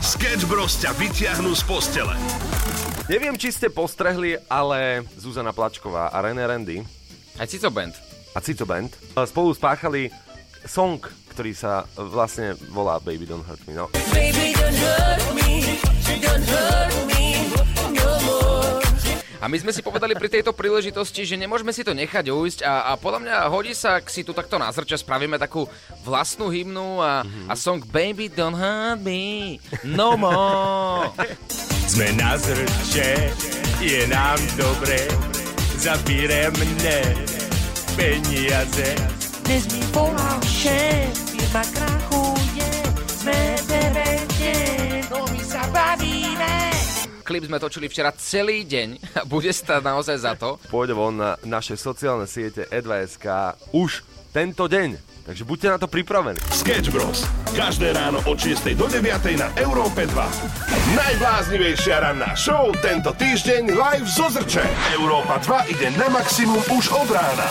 Sketch Bros ťa vyťahnú z postele. Neviem, či ste postrehli, ale Zuzana Plačková a René Randy Aj Cico Band. a Cico Band spolu spáchali song, ktorý sa vlastne volá Baby Don't Hurt Me. No. Baby, don't hurt me, don't hurt me. A my sme si povedali pri tejto príležitosti, že nemôžeme si to nechať ujsť a, a podľa mňa hodí sa, ak si tu takto na zrča spravíme takú vlastnú hymnu a, a song Baby Don't Hurt Me No More. Sme na zrče, je nám dobre, zabíremne peniaze. Dnes mi volal šéf, firma krachuje, Klip sme točili včera celý deň a bude stať naozaj za to. Pôjde von na naše sociálne siete E2SK už tento deň. Takže buďte na to pripravení. Sketch Bros. Každé ráno od 6 do 9 na Európe 2. Najbláznivejšia ranná show tento týždeň live zo Zrče. Európa 2 ide na maximum už od rána.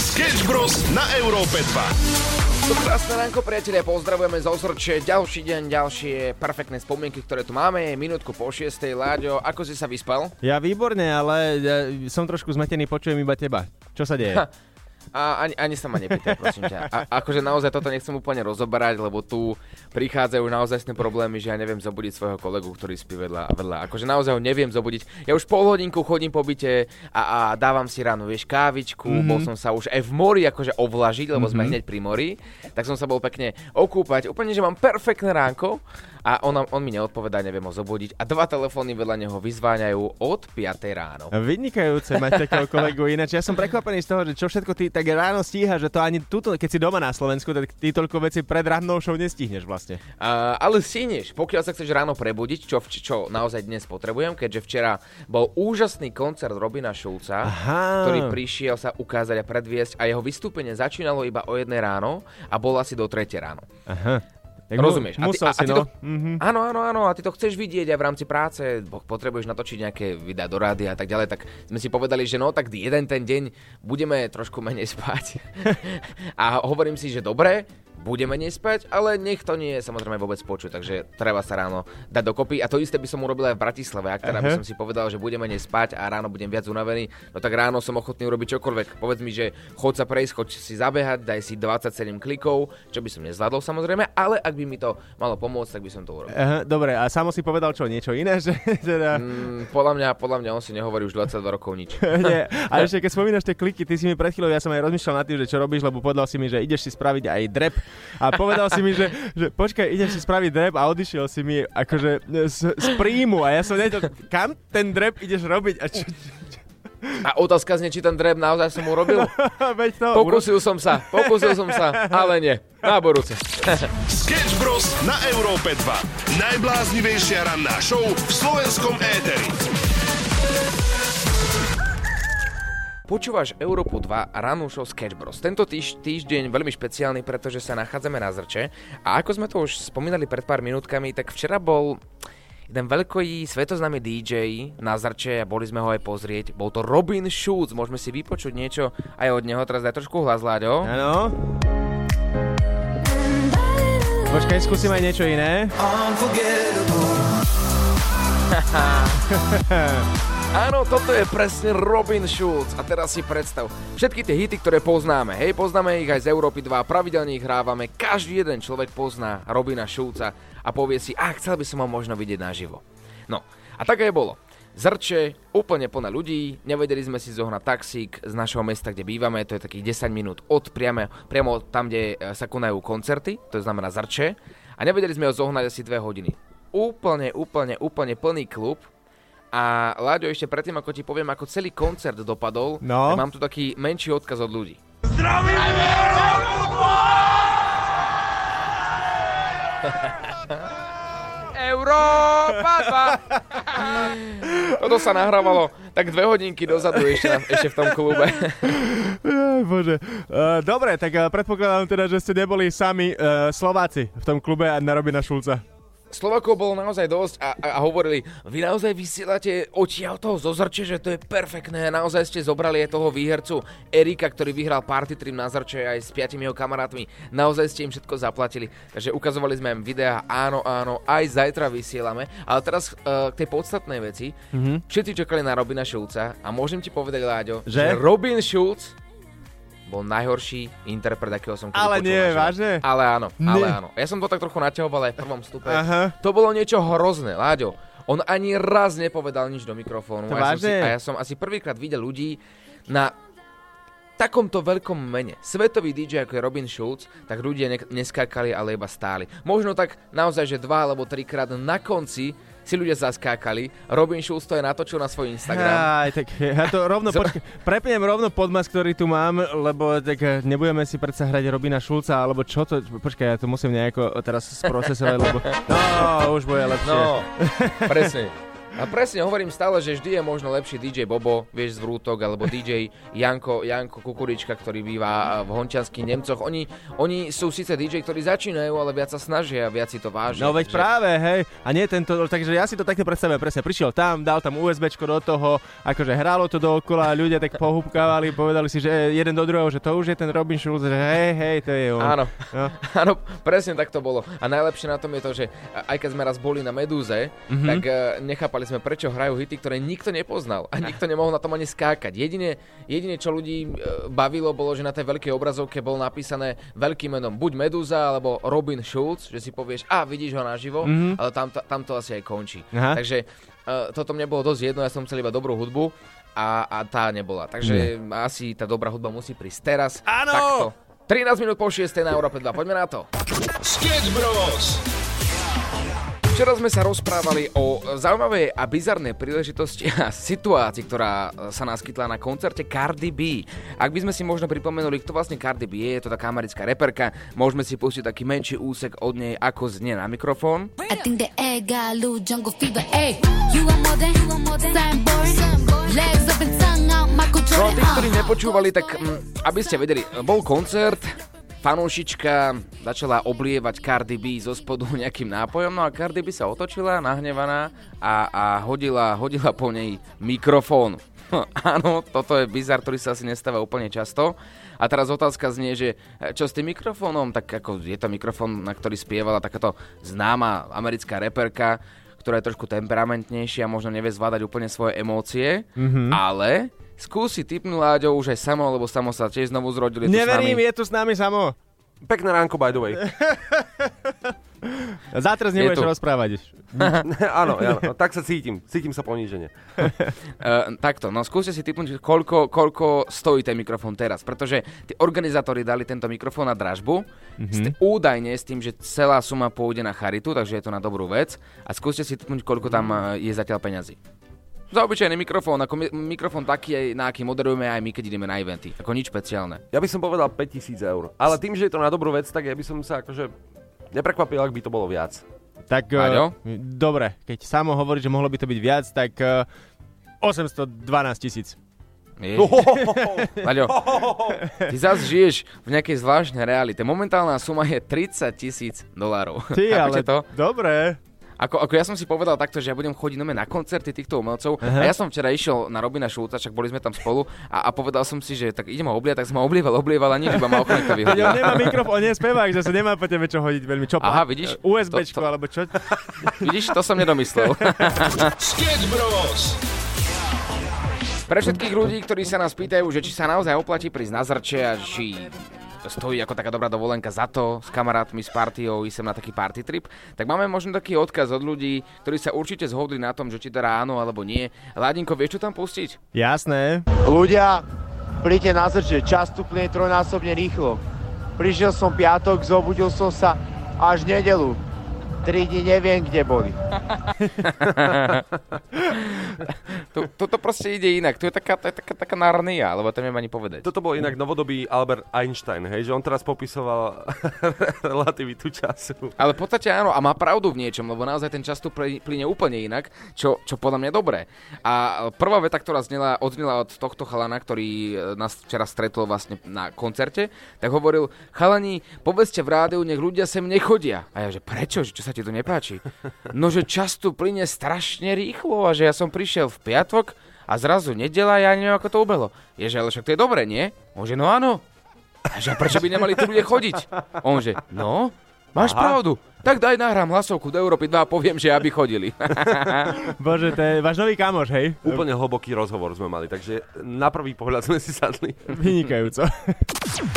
Sketch Bros. na Európe 2. Krásne ránko, priatelia, pozdravujeme zo Zrče. Ďalší deň, ďalšie perfektné spomienky, ktoré tu máme. Minútku po 6. Láďo, ako si sa vyspal? Ja výborne, ale ja som trošku zmetený, počujem iba teba. Čo sa deje? Ha. A ani, ani sa ma nepýtaj, prosím ťa. A, akože naozaj toto nechcem úplne rozoberať, lebo tu prichádzajú naozaj problémy, že ja neviem zobudiť svojho kolegu, ktorý spí vedľa. vedľa. Akože naozaj ho neviem zobudiť. Ja už pol hodinku chodím po byte a, a dávam si ráno, vieš, kávičku. Mm-hmm. Bol som sa už aj v mori akože ovlažiť, lebo mm-hmm. sme hneď pri mori. Tak som sa bol pekne okúpať. Úplne, že mám perfektné ránko a on, on mi neodpovedá, neviem ho zobudiť. A dva telefóny vedľa neho vyzváňajú od 5 ráno. Vynikajúce mať takého kolegu. Ináč ja som prekvapený z toho, že čo všetko ty tak ráno stíha, že to ani tuto, keď si doma na Slovensku, tak ty toľko veci pred rannou show nestihneš vlastne. Uh, ale stíhneš, pokiaľ sa chceš ráno prebudiť, čo, čo naozaj dnes potrebujem, keďže včera bol úžasný koncert Robina Šulca, Aha. ktorý prišiel sa ukázať a predviesť a jeho vystúpenie začínalo iba o jednej ráno a bolo asi do tretej ráno. Aha. Tak Rozumieš? Mu, musel a ty, si, a ty no. to, Áno, áno, áno, a ty to chceš vidieť aj v rámci práce, potrebuješ natočiť nejaké videá do rádia a tak ďalej, tak sme si povedali, že no, tak jeden ten deň budeme trošku menej spať. a hovorím si, že dobre, budeme nespať, ale nech to nie je samozrejme vôbec počuť, takže treba sa ráno dať dokopy. A to isté by som urobil aj v Bratislave, ak teda by Aha. som si povedal, že budeme nespať a ráno budem viac unavený, no tak ráno som ochotný urobiť čokoľvek. Povedz mi, že chod sa prejsť, choď si zabehať, daj si 27 klikov, čo by som nezvládol samozrejme, ale ak by mi to malo pomôcť, tak by som to urobil. Aha, dobre, a samo si povedal čo, niečo iné? Že, teda, Mm, podľa mňa, podľa mňa on si nehovorí už 22 rokov nič. nie. A ešte keď spomínaš tie kliky, ty si mi pred chvíľou, ja som aj rozmýšľal nad tým, že čo robíš, lebo povedal si mi, že ideš si spraviť aj drep. A povedal si mi, že, že počkaj, ideš si spraviť drep a odišiel si mi akože z, z príjmu a ja som nevedel, kam ten drep ideš robiť a čo, A otázka znie, či ten dreb naozaj som urobil? veď to, Pokúsil som sa, pokúsil som sa, ale nie. Na budúce. Sketch Bros. na Európe 2. Najbláznivejšia ranná show v slovenskom éteri. Počúvaš Európu 2 a rannú show Sketch Bros. Tento týž, týždeň veľmi špeciálny, pretože sa nachádzame na Zrče. A ako sme to už spomínali pred pár minútkami, tak včera bol jeden veľký svetoznámy DJ na Zrče a boli sme ho aj pozrieť. Bol to Robin Schulz, môžeme si vypočuť niečo aj od neho. Teraz daj trošku hlas, Láďo. Áno. Počkaj, skúsim aj niečo iné. Áno, toto je presne Robin Schulz. A teraz si predstav, všetky tie hity, ktoré poznáme, hej, poznáme ich aj z Európy 2, pravidelne ich hrávame, každý jeden človek pozná Robina Schulza a povie si, a chcel by som ho možno vidieť naživo. No, a tak aj bolo. Zrče, úplne plné ľudí, nevedeli sme si zohnať taxík z našeho mesta, kde bývame, to je takých 10 minút od priame, priamo tam, kde e, sa konajú koncerty, to znamená Zrče, a nevedeli sme ho zohnať asi 2 hodiny. Úplne, úplne, úplne plný klub, a Láďo, ešte predtým, ako ti poviem, ako celý koncert dopadol, No. tak mám tu taký menší odkaz od ľudí. Európa 2! Toto sa nahrávalo tak dve hodinky dozadu ešte, na, ešte v tom klube. Aj, Bože. Uh, dobre, tak uh, predpokladám teda, že ste neboli sami uh, Slováci v tom klube a na Robina Šulca. Slovakov bolo naozaj dosť a, a, a hovorili, vy naozaj vysielate odtiaľ toho zo Zrče, že to je perfektné, naozaj ste zobrali aj toho výhercu Erika, ktorý vyhral Party Trim na Zrče aj s piatimi jeho kamarátmi, naozaj ste im všetko zaplatili, takže ukazovali sme im videá, áno, áno, aj zajtra vysielame, ale teraz uh, k tej podstatnej veci, mm-hmm. všetci čakali na Robina Šulca a môžem ti povedať, Láďo, Že? že Robin Schulz bol najhorší interpret, akého som kedy Ale počul nie, na živote. vážne? Ale áno, ale Nie. áno. Ja som to tak trochu naťahoval aj v prvom stupe. Aha. To bolo niečo hrozné, Láďo. On ani raz nepovedal nič do mikrofónu. To a, ja som si, a ja som asi prvýkrát videl ľudí na takomto veľkom mene. Svetový DJ ako je Robin Schulz, tak ľudia ne- neskákali, ale iba stáli. Možno tak naozaj, že dva alebo trikrát na konci si ľudia zaskákali. Robin Schulz to je natočil na svoj Instagram. Aj, tak ja to rovno, počkaj, prepnem rovno podmas, ktorý tu mám, lebo tak eh, nebudeme si predsa hrať Robina Šulca, alebo čo to, počkaj, ja to musím nejako teraz sprocesovať, lebo no, už bude lepšie. No, presne. A presne hovorím stále, že vždy je možno lepší DJ Bobo, vieš, z Vrútok, alebo DJ Janko, Janko Kukurička, ktorý býva v hončianských Nemcoch. Oni, oni sú síce DJ, ktorí začínajú, ale viac sa snažia, viac si to vážia. No veď takže- práve, hej. A nie tento, takže ja si to takto predstavujem, presne. Prišiel tam, dal tam USBčko do toho, akože hralo to dookola, ľudia tak pohúbkávali, povedali si, že jeden do druhého, že to už je ten Robin Schulz, že hej, hej, to je on. Áno, No. áno, presne tak to bolo. A najlepšie na tom je to, že aj keď sme raz boli na Medúze, mm-hmm. tak uh, nechápali sme, prečo hrajú hity, ktoré nikto nepoznal a nikto nemohol na tom ani skákať. Jedine, jedine čo ľudí uh, bavilo, bolo, že na tej veľkej obrazovke bolo napísané veľkým menom buď Medúza alebo Robin Schulz, že si povieš, a vidíš ho naživo, mm-hmm. ale tam tam to asi aj končí. Aha. Takže uh, toto mne bolo dosť jedno, ja som chcel iba dobrú hudbu a, a tá nebola. Takže asi tá dobrá hudba musí prísť teraz. Áno! Takto. 13 minút po 6 na Európe 2. Poďme na to. Sketch Bros. Včera sme sa rozprávali o zaujímavej a bizarnej príležitosti a situácii, ktorá sa naskytla na koncerte Cardi B. Ak by sme si možno pripomenuli, kto vlastne Cardi B je, je to taká americká reperka, môžeme si pustiť taký menší úsek od nej, ako znie na mikrofón. I think the air got a little jungle fever. Ayy, you want more than, you want more than something boring. Legs up and tongue out, Michael a Jordan. tí, ktorí nepočúvali, tak mm, aby ste vedeli, bol koncert, fanúšička začala oblievať Cardi B zo spodu nejakým nápojom, no a Cardi B sa otočila, nahnevaná a, a hodila, hodila po nej mikrofón. Áno, toto je bizar, ktorý sa asi nestáva úplne často. A teraz otázka znie, že e, čo s tým mikrofónom, tak ako je to mikrofón, na ktorý spievala takáto známa americká reperka, ktorá je trošku temperamentnejšia, možno nevie zvládať úplne svoje emócie, mm-hmm. ale skúsi typnú Láďo už aj samo, lebo samo sa tiež znovu zrodili tu s Neverím, nami. je tu s nami samo. Pekné ránko, by the way. Zatra nebudeš tu. rozprávať. áno, áno, no, tak sa cítim. Cítim sa ponížene. Uh, takto, no skúste si typnúť, koľko, koľko stojí ten mikrofón teraz, pretože tí organizátori dali tento mikrofón na dražbu, mm-hmm. údajne s tým, že celá suma pôjde na charitu, takže je to na dobrú vec a skúste si typnúť, koľko tam eh, je zatiaľ peňazí. Za obyčajný mikrofón, ako mi- mikrofón taký, na aký moderujeme aj my, keď ideme na eventy. Ako nič špeciálne. Ja by som povedal 5000 eur. Ale tým, že je to na dobrú vec, tak ja by som sa akože neprekvapil, ak by to bolo viac. Tak, Maďo? uh, dobre, keď samo hovorí, že mohlo by to byť viac, tak uh, 812 tisíc. Je. Maďo, ty zase žiješ v nejakej zvláštnej realite. Momentálna suma je 30 tisíc dolárov. Ty, ale Chápete to? dobre. Ako, ako ja som si povedal takto, že ja budem chodiť na koncerty týchto umelcov a ja som včera išiel na Robina Šulca, však boli sme tam spolu a, a povedal som si, že tak idem ho oblievať, tak som ho oblieval, oblieval a nič, iba ma ochranka vyhodila. on nemá mikrofón, on nie je spevák, zase nemá po tebe čo hodiť veľmi. Čo, Aha, vidíš? USBčko, To- to- alebo čo? Vidíš, to som nedomyslel. Sketch Bros. Pre všetkých ľudí, ktorí sa nás pýtajú, že či sa naozaj oplatí prísť na zrče a či stojí ako taká dobrá dovolenka za to s kamarátmi, s partiou, ísť sem na taký party trip, tak máme možno taký odkaz od ľudí, ktorí sa určite zhodli na tom, že či teda áno alebo nie. Ládinko, vieš čo tam pustiť? Jasné. Ľudia, príďte na zrče, čas tu plyne trojnásobne rýchlo. Prišiel som piatok, zobudil som sa až nedelu. Tri dni neviem, kde boli. Tu, toto proste ide inak, tu je taká, to je taká, taká narnia, alebo to neviem ani povedať. Toto bol inak novodobý Albert Einstein, hej, že on teraz popisoval relativitu času. Ale v podstate áno, a má pravdu v niečom, lebo naozaj ten čas tu ply- plyne úplne inak, čo, čo podľa mňa dobré. A prvá veta, ktorá znela, odznela od tohto chalana, ktorý e, nás včera stretol vlastne na koncerte, tak hovoril, chalani, povedzte v rádiu, nech ľudia sem nechodia. A ja, že prečo, že čo sa ti to nepáči? No, že čas tu plyne strašne rýchlo a že ja som prišiel v piatok a zrazu nedela, ja neviem, ako to ubelo. Je, že ale však to je dobré, nie? On že, no áno. A že prečo by nemali tu ľudia chodiť? On že, no, máš Aha. pravdu. Tak daj nahrám hlasovku do Európy 2 a poviem, že aby chodili. Bože, to je váš nový kamoš, hej? Úplne hlboký rozhovor sme mali, takže na prvý pohľad sme si sadli. Vynikajúco.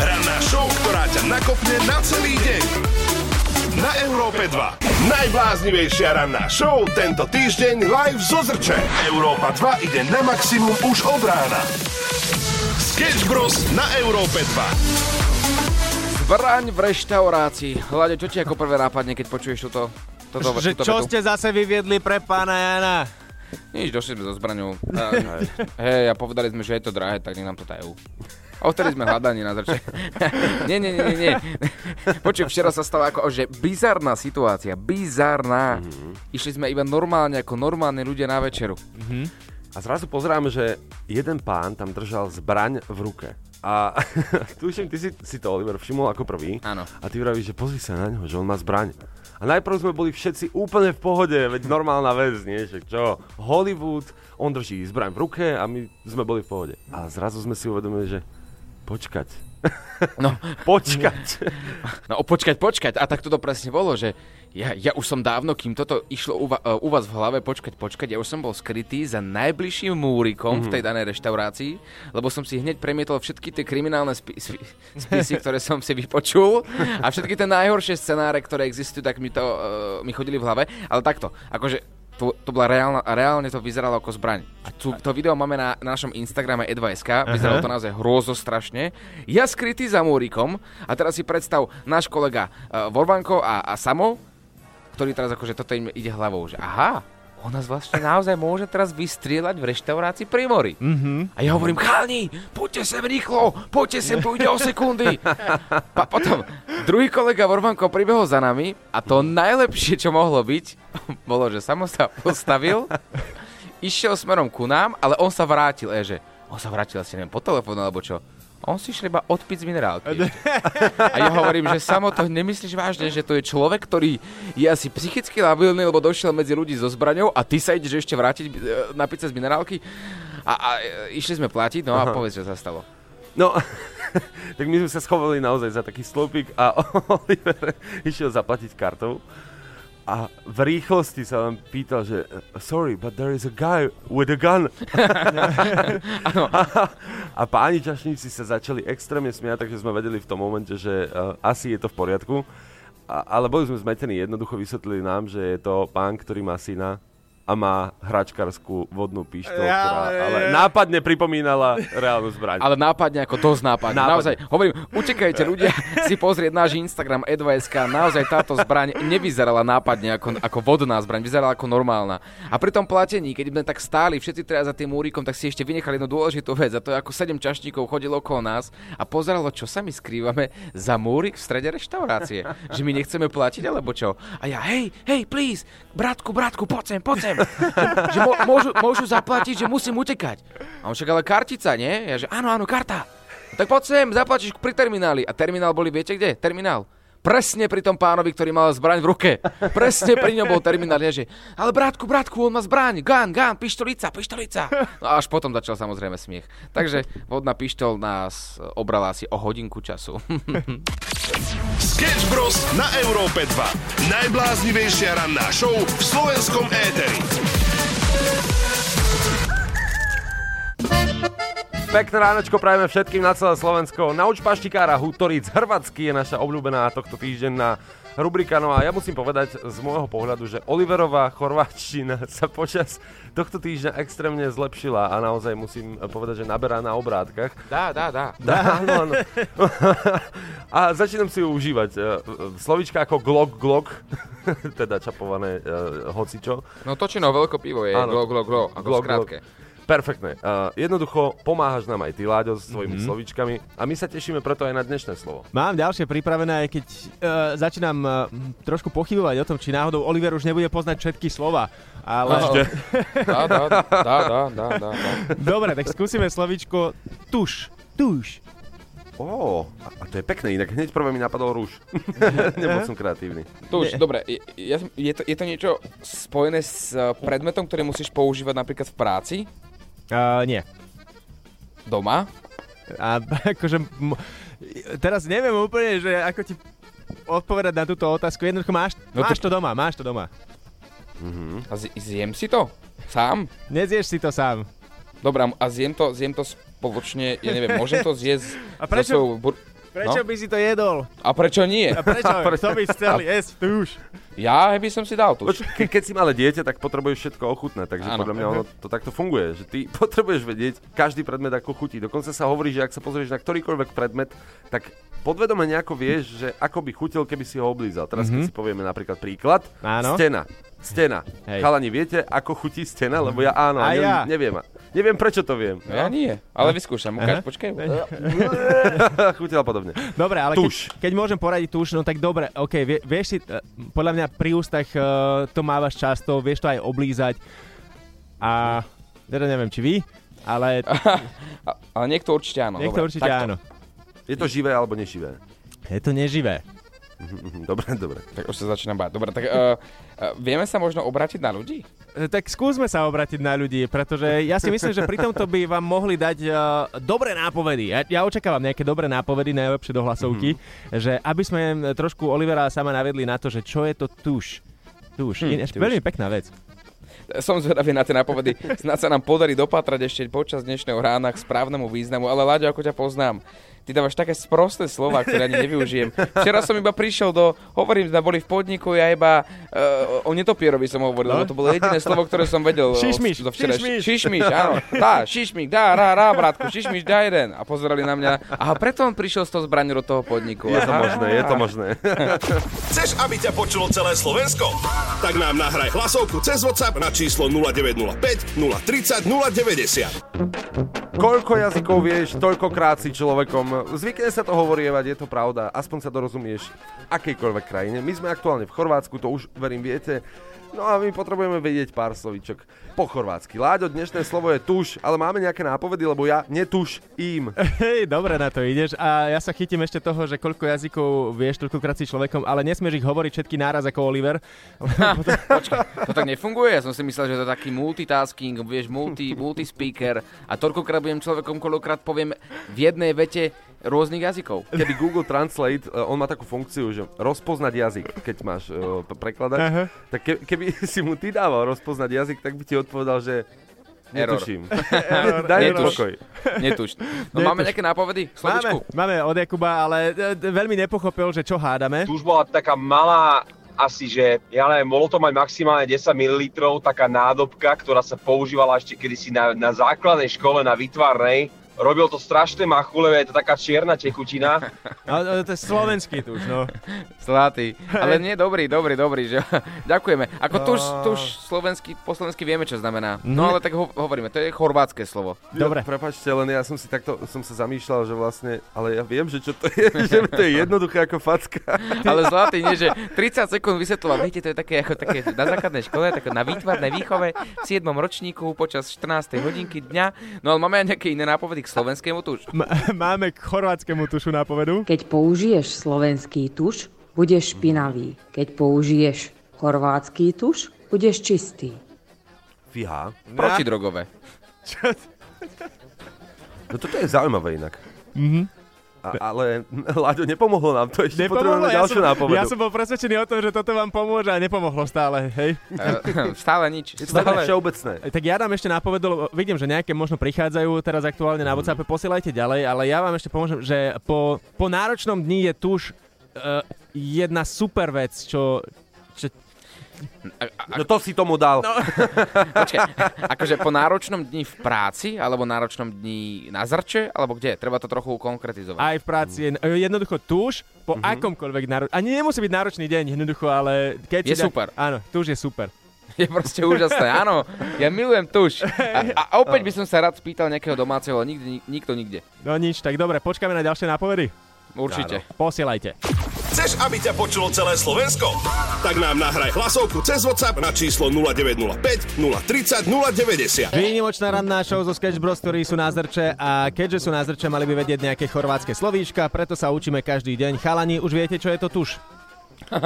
Ranná show, ktorá ťa nakopne na celý deň. Na Európe 2. Najbláznivejšia ranná show tento týždeň live zo Zrče. Európa 2 ide na maximum už od rána. Sketch Bros. na Európe 2. Zbraň v reštaurácii. Hľade, čo ti ako prvé nápadne, keď počuješ túto, toto, Že túto čo vetu? ste zase vyviedli pre pána Jana? Nič, došli sme so zbraňou. A- Hej, a povedali sme, že je to drahé, tak nech nám to dajú. Odtedy sme hľadaní na zrče. nie, nie, nie, nie. Počuj, včera sa stala ako, že bizarná situácia, bizarná. Išli sme iba normálne, ako normálni ľudia na večeru. A zrazu pozeráme, že jeden pán tam držal zbraň v ruke. A tuším, ty si, si to, Oliver, všimol ako prvý. Áno. A ty vravíš, že pozri sa na neho, že on má zbraň. A najprv sme boli všetci úplne v pohode, veď normálna vec, nie? Že čo? Hollywood, on drží zbraň v ruke a my sme boli v pohode. A zrazu sme si uvedomili, že počkať. No, Počkať. no počkať, počkať. A tak to presne bolo, že ja, ja už som dávno, kým toto išlo u, va, u vás v hlave, počkať, počkať, ja už som bol skrytý za najbližším múrikom mm-hmm. v tej danej reštaurácii, lebo som si hneď premietol všetky tie kriminálne spi- spi- spisy, ktoré som si vypočul a všetky tie najhoršie scenáre, ktoré existujú, tak mi to uh, mi chodili v hlave. Ale takto, akože to, to bola reálna, reálne to vyzeralo ako zbraň. A tu, to video máme na, na našom Instagrame e2sk, vyzeralo to naozaj hrozo strašne. Ja skrytý za múrikom a teraz si predstav náš kolega uh, Vorvanko a, a Samo, ktorý teraz akože toto im ide hlavou, že aha, on nás vlastne naozaj môže teraz vystrieľať v reštaurácii pri mori. Mm-hmm. A ja hovorím, chalni, poďte sem rýchlo, poďte sem, tu ide o sekundy. Pa, potom druhý kolega Vorvanko pribehol za nami a to najlepšie, čo mohlo byť, bolo, že samo sa postavil, išiel smerom ku nám, ale on sa vrátil, e, že on sa vrátil asi neviem po telefónu alebo čo. On si išiel iba odpiť z minerálky. A ja hovorím, že samo to nemyslíš vážne, že to je človek, ktorý je asi psychicky labilný, lebo došiel medzi ľudí so zbraňou a ty sa ideš ešte vrátiť e, napiť sa z minerálky. A, a e, išli sme platiť, no a povedz, čo sa stalo. No, tak my sme sa schovali naozaj za taký stĺpik a Oliver išiel zaplatiť kartou a v rýchlosti sa vám pýtal, že sorry, but there is a guy with a gun. a, a páni čašníci sa začali extrémne smiať, takže sme vedeli v tom momente, že uh, asi je to v poriadku. A, ale boli sme zmetení, jednoducho vysvetlili nám, že je to pán, ktorý má syna a má hračkarskú vodnú pištol, Ja, ktorá ale- ale nápadne pripomínala reálnu zbraň. Ale nápadne ako dosť nápadne. Nápadne. Naozaj, hovorím, utekajte ľudia si pozrieť náš Instagram e2sk. Naozaj táto zbraň nevyzerala nápadne ako, ako vodná zbraň, vyzerala ako normálna. A pri tom platení, keď sme tak stáli všetci teraz za tým múrikom, tak si ešte vynechali jednu dôležitú vec. A to je ako sedem čašníkov chodilo okolo nás a pozeralo, čo sa my skrývame za múrik v strede reštaurácie. Že my nechceme platiť, alebo čo? A ja, hej, hej, please, bratku, bratku, poď sem, poď sem. že mo- môžu, môžu zaplatiť, že musím utekať. A on však ale kartica, nie? Ja že áno, áno, karta. Tak poď sem, zaplatíš pri termináli. A terminál boli, viete kde? Terminál. Presne pri tom pánovi, ktorý mal zbraň v ruke. Presne pri ňom bol terminál, že ale bratku, bratku, on má zbraň, gun, gun, pištolica, pištolica. No a až potom začal samozrejme smiech. Takže vodná pištol nás obrala asi o hodinku času. Sketch Bros. na Európe 2. Najbláznivejšia ranná show v slovenskom éteri. Pekné ránočko prajeme všetkým na celé Slovensko. Nauč paštikára Hutoric Hrvatsky je naša obľúbená tohto týždenná rubrika. No a ja musím povedať z môjho pohľadu, že Oliverová chorváčtina sa počas tohto týždňa extrémne zlepšila a naozaj musím povedať, že naberá na obrátkach. Dá, dá, dá. Dá, áno, áno. A začínam si ju užívať. E, Slovička ako glok, glok, teda čapované e, hocičo. No točino veľké pivo je, Áno. glo, glo, glo, ako Glok, skrátke. Perfektné. Uh, jednoducho pomáhaš nám aj ty, Láďo, s svojimi Mhm. mm-hmm. slovíčkami a my sa tešíme preto aj na dnešné slovo. Mám ďalšie pripravené, aj keď uh, začínam uh, trošku pochybovať o tom, či náhodou Oliver už nebude poznať všetky slova. Ale... Dá, dá, dá, dá, dá, dá, dá. Dobre, tak skúsime slovíčko tuš. Tuš. Ó, a, a to je pekné, inak hneď prvé mi napadol rúž. Nebol som kreatívny. Tuž, dobre, je, je, je, to, je to niečo spojené s eh, predmetom, ktorý musíš používať napríklad v práci, Uh, nie. doma? A akože... m- Teraz neviem úplne, že ako ti odpovedať na túto otázku. Jednoducho máš, No máš to- to doma, máš to doma. A z, zjem si to? Sám? Nezieš si to sám. Dobre, a zjem to, zjem to spoločne, ja neviem, môžem to zjesť A prečo- so svojou bur- Prečo No. by si to jedol? A prečo nie? A prečo? Kto by chcel jesť tuž? Ja by som si dal tu. Poč- ke, keď si malé dieťa, tak potrebuješ všetko ochutnať, takže Áno. podľa mňa ono to takto funguje, že ty potrebuješ vedieť každý predmet ako chutí. Dokonca sa hovorí, že ak sa pozrieš na ktorýkoľvek predmet, tak podvedome nejako vieš, že ako by chutil, keby si ho oblízal. Teraz keď si povieme napríklad príklad, Áno. stena. Stena. Hej. Chalani, viete, ako chutí stena? Lebo ja áno, A a ja. neviem, neviem. Neviem, prečo to viem. Ja nie, ale vyskúšam, ukáž, počkaj. Chutila podobne. Dobre, ale Tuš. Keď, keď môžem poradiť tuš, no tak dobre, OK, vie, vieš si, eh, podľa mňa pri ústach uh, to mávaš často, vieš to aj oblízať. A teda neviem, či vy, ale ale niekto určite áno. niekto dobre, určite takto. áno. Je to živé alebo neživé? Je to neživé. Dobre, dobre. Tak už sa začínam báť. Dobre, tak uh, uh, vieme sa možno obrátiť na ľudí? E, Tak skúsme sa obratiť na ľudí, pretože ja si myslím, že pri tomto by vám mohli dať uh, dobré nápovedy. Ja, ja očakávam nejaké dobré nápovedy, najlepšie do hlasovky, mm-hmm. že aby sme trošku Olivera sama navedli na to, že čo je to tuš. Tuš. Hm, Ináč tuš. veľmi pekná vec. Som zvedavý na tie nápovedy. Snad sa nám podarí dopatrať ešte počas dnešného rána k správnemu významu, ale Láďo, ako ťa poznám, ty dávaš také sprosté slova, ktoré ani nevyužijem. Včera som iba prišiel do, hovorím, sme boli v podniku, ja iba uh, o netopierovi som hovoril, No. lebo to bolo jediné slovo, ktoré som vedel. Šišmiš, zo včera. šišmiš. Šišmiš, áno. Tá, šišmiš, dá, rá, rá, bratku, šišmiš, dá jeden. A pozerali na mňa. Aha, preto on prišiel s tou zbraňou do toho podniku. Je to Aha. možné, je to možné. Chceš, aby ťa počulo celé Slovensko? Tak nám nahraj hlasovku cez WhatsApp na číslo 0905 030 090. Koľko jazykov vieš, toľkokrát si človekom. Zvykne sa to hovorievať, je to pravda. Aspoň sa dorozumieš akejkoľvek krajine. My sme aktuálne v Chorvátsku, to už verím viete. No a my potrebujeme vedieť pár slovíčok po chorvátsky. Láďo, dnešné slovo je tuš, ale máme nejaké nápovedy, lebo ja netuš im. Hej, dobre na to ideš a ja sa chytím ešte toho, že koľko jazykov vieš, toľkokrát si človekom, ale nesmieš ich hovoriť všetky náraz ako Oliver. Počkaj, to tak nefunguje? Ja som si myslel, že to je taký multitasking, vieš, multi, multispeaker a toľkokrát budem človekom, koľkokrát poviem v jednej vete rôznych jazykov. Keby Google Translate, eh, on má takú funkciu, že rozpoznať jazyk, keď máš uh, prekladať, Aha. tak ke, keby si mu ty dával rozpoznať jazyk, tak by ti odpovedal, že Error. netuším. Daj mi Netuš. pokoj. Netuš. No máme nejaké nápovedy? Máme, Slovičku? máme od Jakuba, ale e, veľmi nepochopil, že čo hádame. Tu už bola taká malá, asi, že ja neviem, bolo to mať maximálne 10 ml, taká nádobka, ktorá sa používala ešte kedysi na, na základnej škole, na výtvarnej. Robil to strašné machule, je to taká čierna tekutina. No, no, to je slovenský tuž, no. Zlatý. Ale nie, dobrý, dobrý, dobrý. Že... Ďakujeme. Ako tuž, No. tuž slovenský, po slovensky vieme, čo znamená. Mhm. No ale tak ho, hovoríme, to je chorvátske slovo. Dobre. Jo, prepačte, len ja som si takto, som sa zamýšľal, že vlastne, ale ja viem, že čo to je, že to je jednoduché ako facka. Ale zlatý, nie, že 30 sekúnd vysvetloval. Viete, to je také, ako také na základnej škole, také na výtvarnej výchove v 7. ročníku počas 14. hodinky dňa. No ale máme aj nejaké iné nápovedy k slovenskému tuž. M- máme k chorvátskemu tušu nápovedu. Keď použiješ slovenský tuš, budeš špinavý. Keď použiješ chorvátsky tuš, budeš čistý. Fíha. Protidrogové. No toto je zaujímavé inak. Mhm. A, ale Láďo, nepomohlo nám to, ešte Nepomohlo? potrebujeme Ja ďalšiu som, nápovedu. ja som bol presvedčený o tom, že toto vám pomôže a nepomohlo stále, hej. Eh, Stále nič. je to také Stále. všeobecné. Tak ja dám ešte nápovedu, lebo vidím, že nejaké možno prichádzajú teraz aktuálne na WhatsApp, posielajte ďalej, ale ja vám ešte pomôžem, že po, po náročnom dni je tuž uh, jedna super vec, čo, čo No to si tomu dal. No. Počkaj, akože po náročnom dni v práci, alebo náročnom dni na zrče, alebo kde? Treba to trochu konkretizovať. aj v práci je e, jednoducho tuž po Mhm. akomkoľvek náročný, ani nemusí byť náročný deň, jednoducho, ale keď Je si dá- super. Áno, tuž je super. Je proste úžasné, áno. Ja milujem tuš. A, a opäť by som sa rád spýtal nejakého domáceho, ale nikdy, nik- nikto nikde. No nič, tak dobre, počkáme na ďalšie nápovedy. Určite. Posielajte. Chceš, aby ťa počulo celé Slovensko? Tak nám nahraj hlasovku cez WhatsApp na číslo 0905 030 090. Výnimočná ranná show zo Sketch Bros, ktorí sú na zrče a keďže sú na zrče, mali by vedieť nejaké chorvátske slovíčka, preto sa učíme každý deň. Chalani, už viete, čo je to tuš?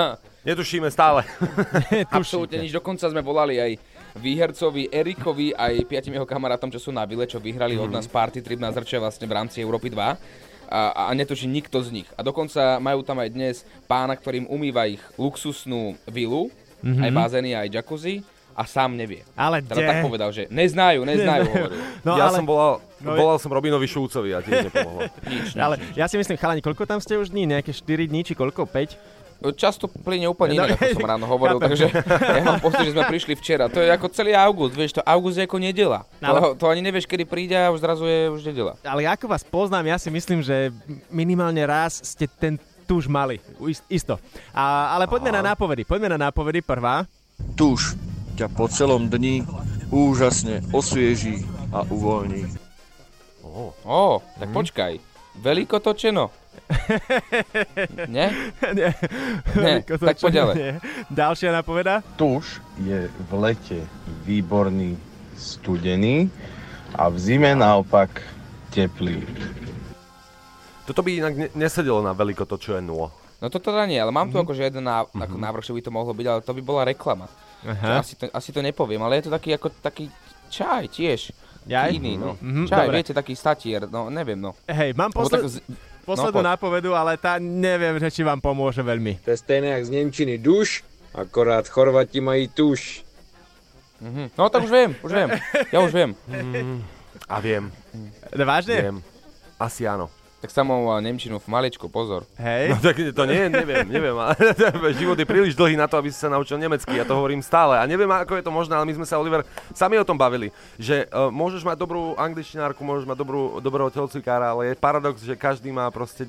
Netušíme stále. Absolútne nič. Dokonca sme volali aj výhercovi Erikovi, aj piatim jeho kamarátom, čo sú na Vile, čo vyhrali od nás party trip na zrče vlastne v rámci Európy 2 a, a netuší nikto z nich. A dokonca majú tam aj dnes pána, ktorým umýva ich luxusnú vilu, Mhm. aj bazény, aj jacuzzi a sám nevie. Ale Teda kde? tak povedal, že neznajú, neznajú, hovoril. No, ja ale- som volal, No, volal som Robinovi Šulcovi a tiež nepomohlo. Nič, nič, Ale nič. ja si myslím, chalani, koľko tam ste už dní? Nejaké 4 dní, či koľko? 5? Často plyne úplne No, inak, ako som ráno hovoril, chápem. takže ja mám pocit, že sme prišli včera. To je ako celý august, vieš, to august je ako nedela. To, to ani nevieš, kedy príde a už zrazu je už nedela. Ale ako vás poznám, ja si myslím, že minimálne raz ste ten tuž mali. Ist- Isto. A, ale poďme na nápovedy. Poďme na nápovedy. Prvá. Tuž ťa po celom dni úžasne osvieží a uvoľní. Ó, tak počkaj. Veľko točeno. Nie? Nie. Nie, tak točené poď ďalej. nie. Ďalšia nápoveda. Tuž je v lete výborný studený a v zime naopak teplý. Toto by inak ne- nesedelo na veľko to, čo je nula. No to teda nie, ale mám tu Mhm. akože jeden ná, ako návrh, že by to mohlo byť, ale to by bola reklama. Aha. Asi to, asi to nepoviem, ale je to taký ako taký čaj tiež. Jaj? Iný, no. Mhm, Čaj, dobre. viete, taký statier, no neviem, no. Hej, mám posled... tak z- poslednú no, nápovedu, ale tá neviem, že či vám pomôže veľmi. To je stejné jak z Nemčiny duš, akorát Chorvati mají tuš. Mhm. No tak už viem, už viem. Ja už viem. A viem. Vážne? Viem. Asi áno. Tak samou a Nemčinu v maličku, pozor. Hej. No tak to nie, neviem, neviem. Ale život je príliš dlhý na to, aby si sa naučil nemecky. Ja to hovorím stále. A neviem, ako je to možné, ale my sme sa, Oliver, sami o tom bavili. Že uh, môžeš mať dobrú angličtinárku, môžeš mať dobrú, dobrého telocvikára, ale je paradox, že každý má proste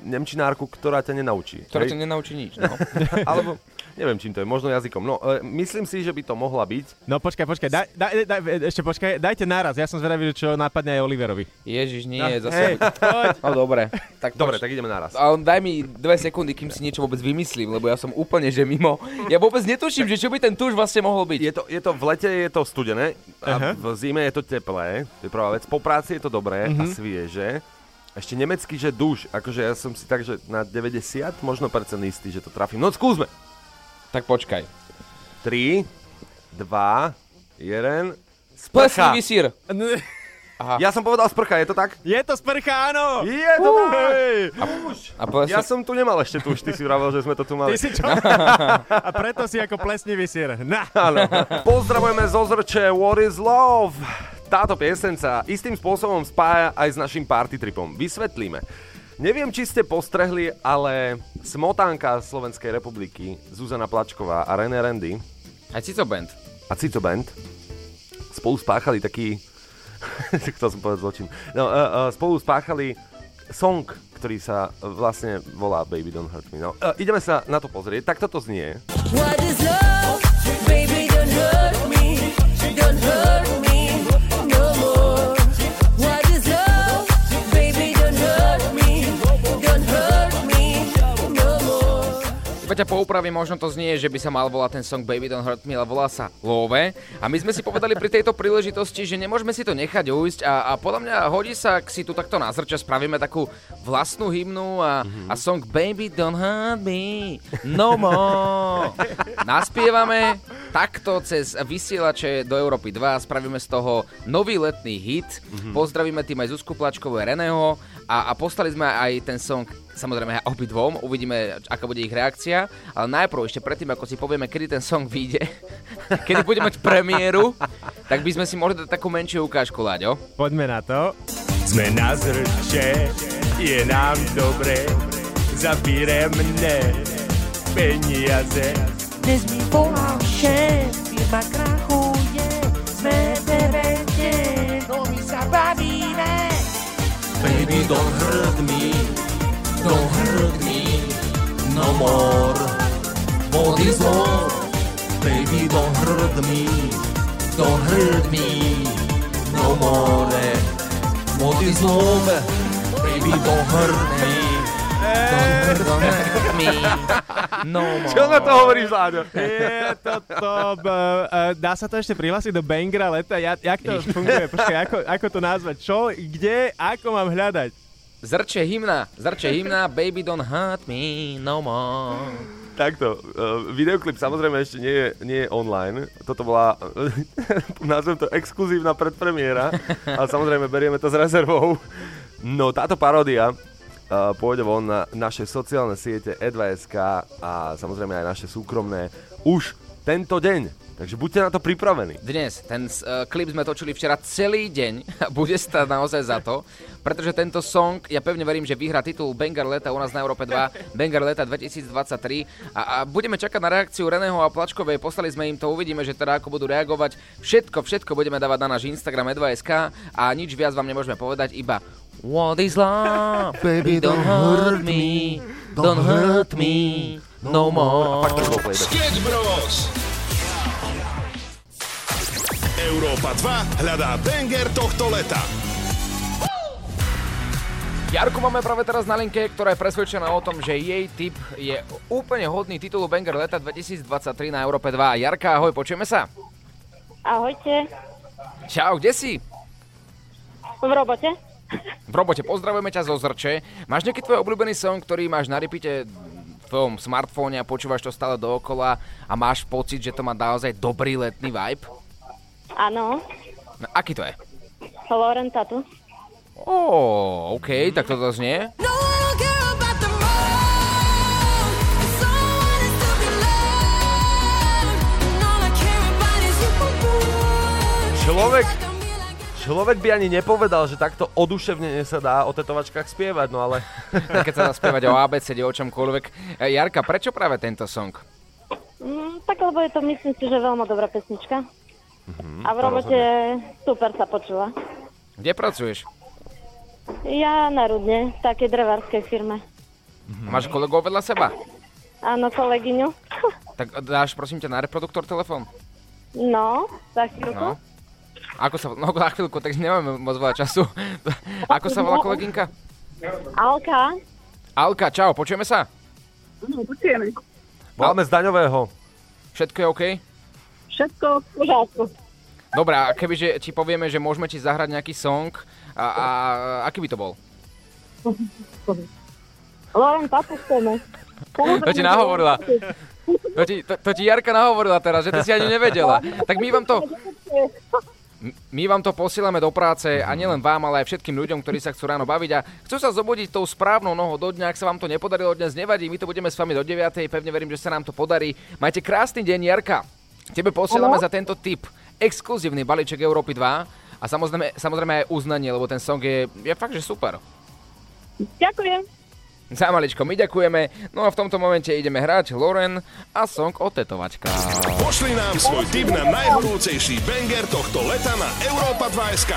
nemčinárku, ktorá ťa nenaučí. Ktorá Hej? ťa nenaučí nič, no. Alebo, neviem čím to je, možno jazykom. No, uh, myslím si, že by to mohla byť. No počkaj, počkaj, daj, daj, daj, ešte počkaj, dajte naraz, ja som zvedavý, čo napadne aj Oliverovi. Ježiš, nie, No, zase. hej, poď. No dobre. Tak Dobre, poď. tak ideme naraz. Ale daj mi dve sekundy, kým si niečo vôbec vymyslím, lebo ja som úplne, že mimo. Ja vôbec netuším, že čo by ten tuž vlastne mohol byť. Je to, je to v lete je to studené a v zime je to teplé, to je prvá vec. Po práci je to dobré a Mhm. svieže. Ešte nemecký, že duš, akože ja som si tak, že na 90 možno percent istý, že to trafím. No skúsme. Tak počkaj. 3, 2, 1, Plesnivý sír. Aha. Ja som povedal sprcha, je to tak? Je to sprcha, áno! Je to tak! A plesni... Ja som tu nemal ešte tuš, ty si vravel, že sme to tu Ty mali. si čo? A preto si ako plesnivý sier. Na. Áno. Pozdravujeme zo Zrče What is Love. Táto pieseň sa istým spôsobom spája aj s našim party tripom. Vysvetlíme. Neviem, či ste postrehli, ale smotánka Slovenskej republiky Zuzana Plačková a René Randy Aj Cico Band. a Cico Band spolu spáchali taký... Chcel som povedať zločin. No, uh, uh, spolu spáchali song, ktorý sa vlastne volá Baby Don't Hurt Me. No, uh, ideme sa na to pozrieť. Tak toto znie. What is love? Baby, don't hurt me. Don't hurt more. Iba ťa poupravím, možno to znie, že by sa mal volať ten song Baby Don't Hurt Me, ale volá sa Love. A my sme si povedali pri tejto príležitosti, že nemôžeme si to nechať ujsť a, a podľa mňa hodí sa, ak si tu takto na zrče spravíme takú vlastnú hymnu a, a song Baby Don't Hurt Me No More. Naspievame takto cez vysielače do Európy 2, spravíme z toho nový letný hit, pozdravíme tým aj Zuzku Plačkovú a Reného a, a poslali sme aj ten song samozrejme obidvom, uvidíme, aká bude ich reakcia, ale najprv ešte predtým, ako si povieme, kedy ten song vyjde, kedy bude mať premiéru, tak by sme si mohli dať takú menšiu ukážku, Láďo. Poďme na to. Sme na zrče, je nám dobre, za firemné peniaze. Dnes mi volal šéf, firma krachuje, sme v evente, no my sa bavíme. Baby, don't hurt me, hurt me no more. What is love? Baby, don't hurt me, don't hurt me no more. What is love? Baby, don't hurt me, don't hurt me no more. Čo na to hovoríš, Láďo? Je toto, b, uh, dá sa to ešte prihlásiť do Bangera leta? Ja, jak to funguje? Počkaj, ako, ako to nazvať? Čo, kde, ako mám hľadať? Zrče hymna, zrče hymna, baby don't hurt me no more. Takto, uh, videoklip samozrejme ešte nie je, nie je online. Toto bola, nazvem to exkluzívna predpremiéra, ale samozrejme berieme to s rezervou. No táto paródia uh, pôjde von na naše sociálne siete E2SK a samozrejme aj naše súkromné už tento deň. Takže buďte na to pripravení. Dnes, ten uh, klip sme točili včera celý deň a bude stať naozaj za to, pretože tento song, ja pevne verím, že vyhrá titul Banger Leta u nás na Európe 2, Banger Leta 2023 a, a budeme čakať na reakciu Reného a Plačkovej, poslali sme im to, uvidíme, že teda ako budú reagovať. Všetko, všetko budeme dávať na náš Instagram e2.sk a nič viac vám nemôžeme povedať, iba What is love? Baby, don't hurt me, don't hurt me no more. Sketch Bros. Európa 2 hľadá banger tohto leta. Jarku máme práve teraz na linke, ktorá je presvedčená o tom, že jej tip je úplne hodný titulu Banger leta 2023 na Európe 2. Jarka, ahoj, počujeme sa? Ahojte, Čau, kde si? v robote. V robote, pozdravujeme ťa zo Zrče. Máš nejaký tvoj obľúbený song, ktorý máš na repeate v tvojom smartfóne a počúvaš to stále dookola a máš pocit, že to má naozaj dobrý letný vibe? Áno, No, aký to je? Lauren Tatu. Ó, OK, tak toto znie. Človek, človek by ani nepovedal, že takto oduševnenie sa dá o tetovačkách spievať, no ale... Tak keď sa dá spievať o ABCD, o čomkoľvek. E, Jarka, prečo práve tento song? Mm, tak lebo je to, myslím si, že veľmi dobrá pesnička. Mhm, A v robote super sa počúva. Kde pracuješ? Ja na Rudne, v takej drevárskej firme. Máš kolegov vedľa seba? Áno, kolegyňu. Tak dáš prosím ťa na reproduktor telefón? No, za chvíľku. No. Ako sa, no za chvíľku, tak nemáme moc veľa času. Ako sa volá kolegynka? Alka. Alka, čau, počujeme sa? No, počujeme. Máme z daňového. Všetko je OK? Všetko v poriadku. Dobre, a kebyže ti povieme, že môžeme ti zahrať nejaký song, a, a aký by to bol? Lauren. To ti nahovorila. To ti, to, to ti Jarka nahovorila teraz, že ty si ani nevedela. Tak my vám to, my vám to posielame do práce a nielen vám, ale aj všetkým ľuďom, ktorí sa chcú ráno baviť a chcú sa zobudiť tou správnou nohou do dňa. Ak sa vám to nepodarilo dnes, nevadí, my to budeme s vami do 9. Pevne verím, že sa nám to podarí. Majte krásny deň, Jarka. Tebe posielame za tento tip exkluzívny balíček Európy 2 a samozrejme, samozrejme aj uznanie, lebo ten song je, je fakt, že super. Ďakujem. Za maličko my ďakujeme, no a v tomto momente ideme hrať Loren a song o tetovačkách. Pošli nám svoj tip na najhorúcejší banger tohto leta na Európa 2 SK.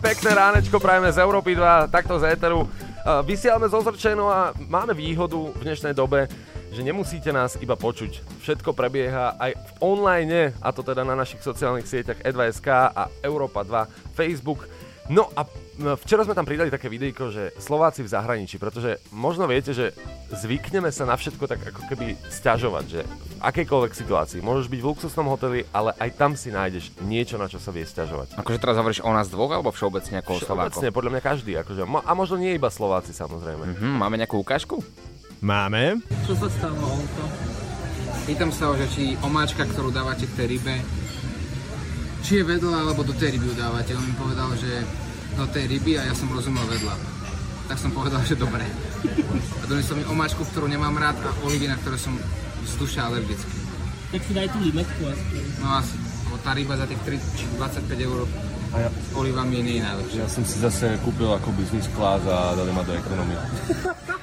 Pekné ránečko prajeme z Európy 2, takto z éteru. Uh, Vysielame zo Zrčenu a máme výhodu v dnešnej dobe, že nemusíte nás iba počuť. Všetko prebieha aj v online, a to teda na našich sociálnych sieťach E2SK a Európa 2, Facebook. No a m, včera sme tam pridali také videjko, že Slováci v zahraničí, pretože možno viete, že zvykneme sa na všetko tak ako keby sťažovať, že v akejkoľvek situácii môžeš byť v luxusnom hoteli, ale aj tam si nájdeš niečo, na čo sa vie sťažovať. Akože teraz hovoríš o nás dvoch, alebo všeobecne ako o Slovákoch? Všeobecne, podľa mňa každý. Akože, a možno nie iba Slováci, samozrejme. Mhm, máme nejakú ukážku? Máme. Čo sa stalo, Olto? Pýtam sa ho, že či omáčka, ktorú dávate k tej rybe, či je vedľa, alebo do tej ryby ju dávate. On mi povedal, že do tej ryby a ja som rozumel vedľa. Tak som povedal, že dobre. A donesol mi omáčku, ktorú nemám rád a olivy, na ktoré som z duše alergický. Tak si daj tú limetku aspoň. No asi, lebo tá ryba za tých 30 či 25 eur s olivami nie je najlepšia. Ja som si zase kúpil ako business class a dali ma do ekonomie.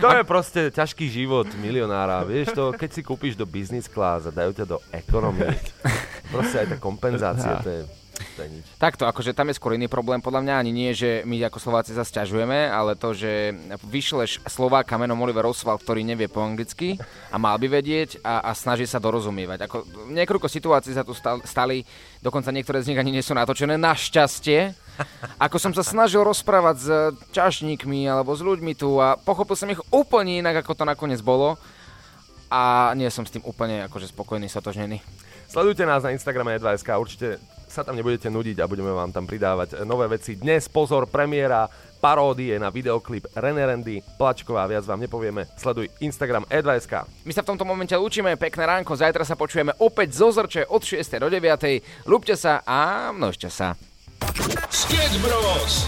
To je proste ťažký život milionára. Vieš to, keď si kúpiš do business class a dajú ťa do ekonomie. Proste aj tá kompenzácia, to je. Takto, akože tam je skôr iný problém, podľa mňa ani nie, že my ako Slováci sa sťažujeme, ale to, že vyšleš Slováka menom Oliver Oswald, ktorý nevie po anglicky a mal by vedieť a, a snaží sa dorozumievať. Ako, niekoľko situácií sa tu stal- stali, dokonca niektoré z nich ani nie sú natočené, našťastie. Ako som sa snažil rozprávať s čašníkmi alebo s ľuďmi tu a pochopil som ich úplne inak, ako to nakoniec bolo a nie som s tým úplne akože spokojný, sotožnený. Sledujte nás na Instagrame E2SK, určite sa tam nebudete nudiť a budeme vám tam pridávať nové veci. Dnes pozor, premiéra paródie na videoklip René Randy, Plačková, viac vám nepovieme. Sleduj Instagram E2SK. My sa v tomto momente lúčime, pekné ránko, zajtra sa počujeme opäť zo Zrče od 6. do 9. Ľúbte sa a množte sa. Sketch Bros.